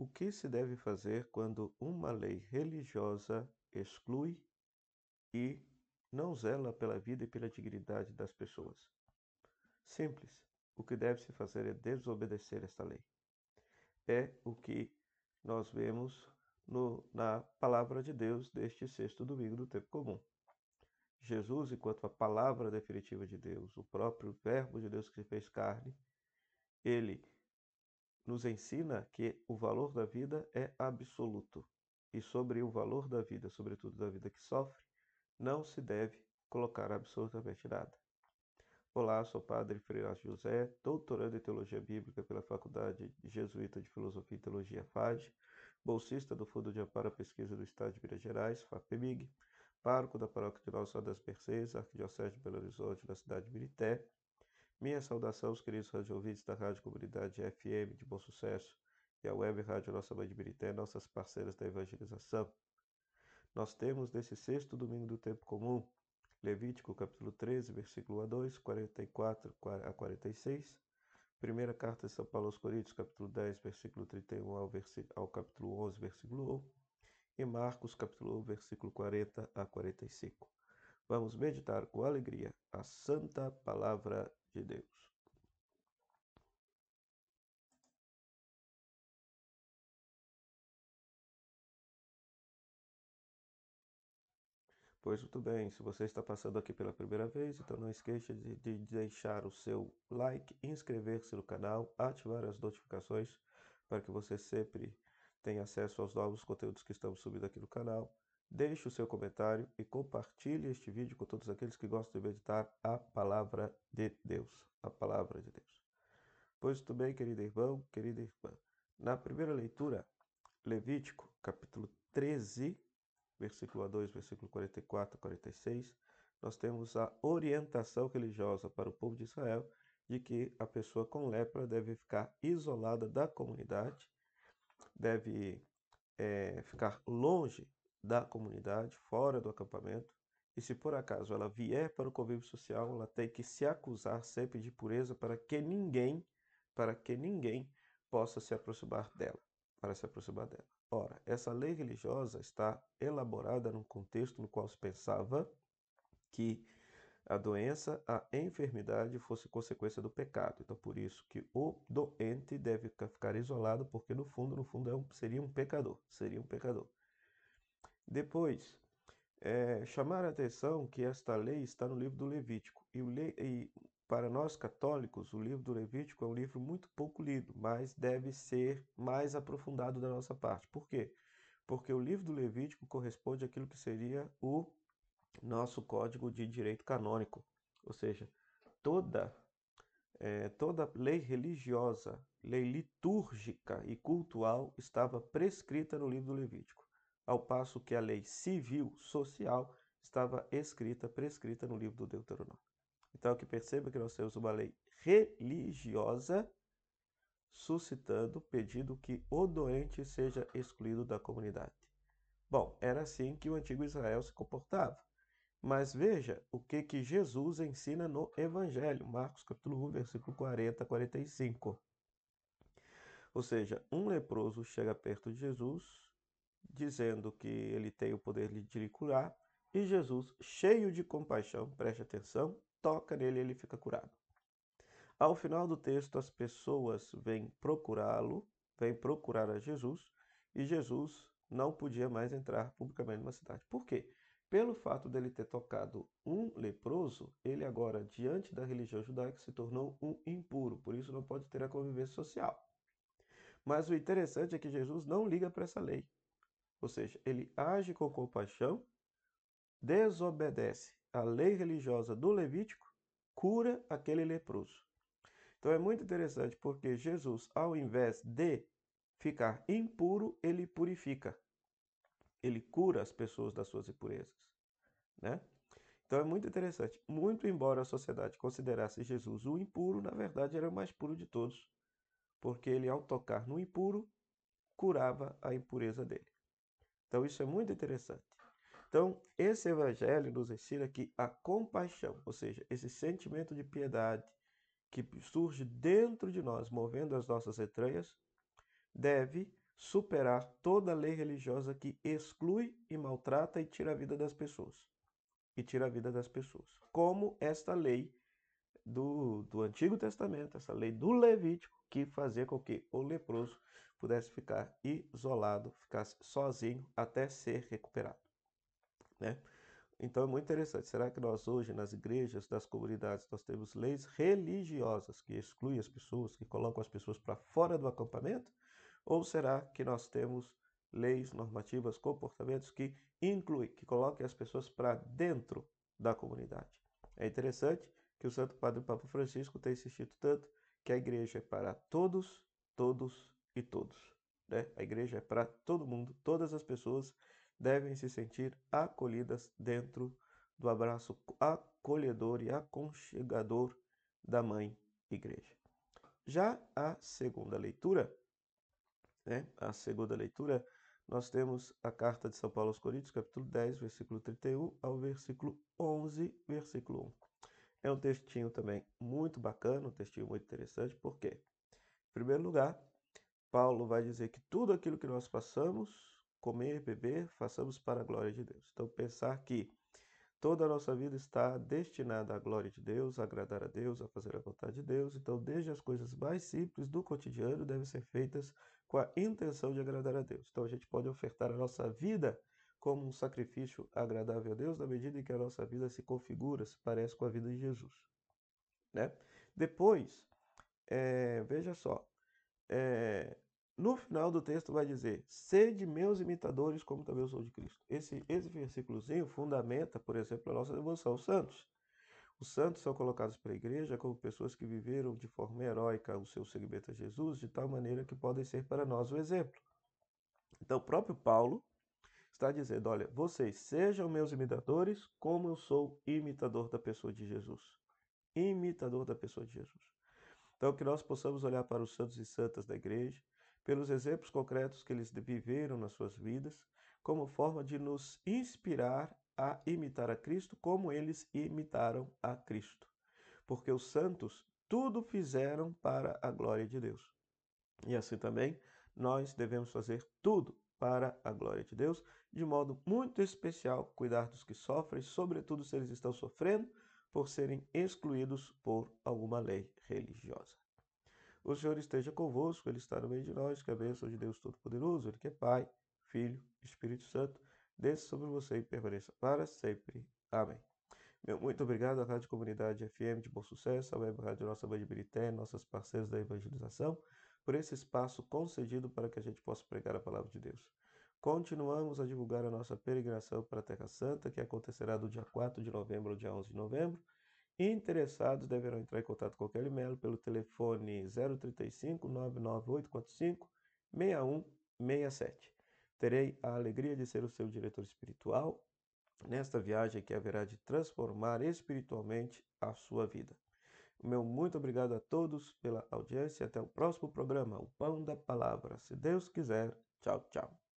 o que se deve fazer quando uma lei religiosa exclui e não zela pela vida e pela dignidade das pessoas? Simples. O que deve se fazer é desobedecer esta lei. É o que nós vemos no, na palavra de Deus deste sexto domingo do tempo comum. Jesus, enquanto a palavra definitiva de Deus, o próprio Verbo de Deus que fez carne, ele nos ensina que o valor da vida é absoluto. E sobre o valor da vida, sobretudo da vida que sofre, não se deve colocar absolutamente nada. Olá, sou o Padre Freire José, doutorando em Teologia Bíblica pela Faculdade Jesuíta de Filosofia e Teologia FAD, bolsista do Fundo de Amparo à Pesquisa do Estado de Minas Gerais, FAPEMIG, pároco da Paróquia de Nossa das Mercês, Arquidiocese de Belo Horizonte, na cidade de Milité. Minha saudação aos queridos radiovintes da Rádio Comunidade FM de Bom Sucesso e a Web Rádio Nossa Mãe de Milité, nossas parceiras da evangelização. Nós temos nesse sexto domingo do tempo comum Levítico capítulo 13, versículo 1 a 2, 44 a 46. Primeira carta de São Paulo aos Coríntios, capítulo 10, versículo 31 ao, ao capítulo 11, versículo 1. E Marcos, capítulo 1, versículo 40 a 45. Vamos meditar com alegria a santa palavra de Deus. Pois muito bem, se você está passando aqui pela primeira vez, então não esqueça de, de deixar o seu like, inscrever-se no canal, ativar as notificações para que você sempre tenha acesso aos novos conteúdos que estamos subindo aqui no canal. Deixe o seu comentário e compartilhe este vídeo com todos aqueles que gostam de meditar a palavra de Deus. A palavra de Deus. Pois muito bem, querido irmão, querida irmã. Na primeira leitura, Levítico, capítulo 13, versículo 2, versículo 44 a 46, nós temos a orientação religiosa para o povo de Israel de que a pessoa com lepra deve ficar isolada da comunidade, deve é, ficar longe da comunidade, fora do acampamento, e se por acaso ela vier para o convívio social, ela tem que se acusar sempre de pureza para que ninguém, para que ninguém possa se aproximar dela, para se aproximar dela. Ora, essa lei religiosa está elaborada num contexto no qual se pensava que a doença, a enfermidade fosse consequência do pecado. Então, por isso que o doente deve ficar isolado, porque no fundo, no fundo, é um, seria um pecador, seria um pecador. Depois, é, chamar a atenção que esta lei está no livro do Levítico. E, e para nós católicos, o livro do Levítico é um livro muito pouco lido, mas deve ser mais aprofundado da nossa parte. Por quê? Porque o livro do Levítico corresponde àquilo que seria o nosso código de direito canônico, ou seja, toda é, toda lei religiosa, lei litúrgica e cultual estava prescrita no livro do Levítico, ao passo que a lei civil, social, estava escrita, prescrita no livro do Deuteronômio. Então, que perceba que nós temos uma lei religiosa suscitando, pedindo que o doente seja excluído da comunidade. Bom, era assim que o antigo Israel se comportava. Mas veja o que, que Jesus ensina no Evangelho, Marcos capítulo 1, versículo 40 a 45. Ou seja, um leproso chega perto de Jesus, dizendo que ele tem o poder de lhe curar, e Jesus, cheio de compaixão, preste atenção, toca nele e ele fica curado. Ao final do texto, as pessoas vêm procurá-lo, vêm procurar a Jesus, e Jesus não podia mais entrar publicamente numa cidade. Por quê? Pelo fato dele ter tocado um leproso, ele agora, diante da religião judaica, se tornou um impuro, por isso não pode ter a convivência social. Mas o interessante é que Jesus não liga para essa lei. Ou seja, ele age com compaixão, desobedece a lei religiosa do Levítico cura aquele leproso. Então é muito interessante porque Jesus, ao invés de ficar impuro, ele purifica. Ele cura as pessoas das suas impurezas, né? Então é muito interessante. Muito embora a sociedade considerasse Jesus o impuro, na verdade era o mais puro de todos, porque ele ao tocar no impuro curava a impureza dele. Então isso é muito interessante. Então, esse evangelho nos ensina que a compaixão, ou seja, esse sentimento de piedade que surge dentro de nós, movendo as nossas entranhas, deve superar toda lei religiosa que exclui e maltrata e tira a vida das pessoas. E tira a vida das pessoas. Como esta lei do, do Antigo Testamento, essa lei do Levítico, que fazia com que o leproso pudesse ficar isolado, ficasse sozinho até ser recuperado. Né? Então é muito interessante. Será que nós hoje, nas igrejas, das comunidades, nós temos leis religiosas que excluem as pessoas, que colocam as pessoas para fora do acampamento? Ou será que nós temos leis, normativas, comportamentos que incluem, que coloquem as pessoas para dentro da comunidade? É interessante que o Santo Padre Papa Francisco tem insistido tanto que a igreja é para todos, todos e todos. Né? A igreja é para todo mundo, todas as pessoas devem se sentir acolhidas dentro do abraço acolhedor e aconchegador da Mãe Igreja. Já a segunda leitura, né? a segunda leitura, nós temos a carta de São Paulo aos Coríntios, capítulo 10, versículo 31 ao versículo 11, versículo 1. É um textinho também muito bacana, um textinho muito interessante, porque, em primeiro lugar, Paulo vai dizer que tudo aquilo que nós passamos comer, beber, façamos para a glória de Deus. Então, pensar que toda a nossa vida está destinada à glória de Deus, a agradar a Deus, a fazer a vontade de Deus. Então, desde as coisas mais simples do cotidiano devem ser feitas com a intenção de agradar a Deus. Então, a gente pode ofertar a nossa vida como um sacrifício agradável a Deus na medida em que a nossa vida se configura, se parece com a vida de Jesus. Né? Depois, é, veja só, é, no final do texto vai dizer: Sede meus imitadores, como também eu sou de Cristo. Esse, esse versículozinho fundamenta, por exemplo, a nossa devoção aos santos. Os santos são colocados para a igreja como pessoas que viveram de forma heróica o seu seguimento a Jesus, de tal maneira que podem ser para nós o exemplo. Então, o próprio Paulo está dizendo: Olha, vocês sejam meus imitadores, como eu sou imitador da pessoa de Jesus. Imitador da pessoa de Jesus. Então, que nós possamos olhar para os santos e santas da igreja pelos exemplos concretos que eles viveram nas suas vidas, como forma de nos inspirar a imitar a Cristo como eles imitaram a Cristo. Porque os santos tudo fizeram para a glória de Deus. E assim também nós devemos fazer tudo para a glória de Deus, de modo muito especial cuidar dos que sofrem, sobretudo se eles estão sofrendo por serem excluídos por alguma lei religiosa. O Senhor esteja convosco, Ele está no meio de nós, que a bênção de Deus Todo-Poderoso, Ele que é Pai, Filho Espírito Santo, desça sobre você e permaneça para sempre. Amém. Meu muito obrigado à Rádio Comunidade FM de Bom Sucesso, à Web Rádio Nossa de Birité, nossos parceiros da evangelização, por esse espaço concedido para que a gente possa pregar a palavra de Deus. Continuamos a divulgar a nossa peregrinação para a Terra Santa, que acontecerá do dia 4 de novembro ao dia 11 de novembro. Interessados deverão entrar em contato com o Kelly Mello pelo telefone 035 99845 6167. Terei a alegria de ser o seu diretor espiritual nesta viagem que haverá de transformar espiritualmente a sua vida. Meu muito obrigado a todos pela audiência. Até o próximo programa, O Pão da Palavra. Se Deus quiser. Tchau, tchau.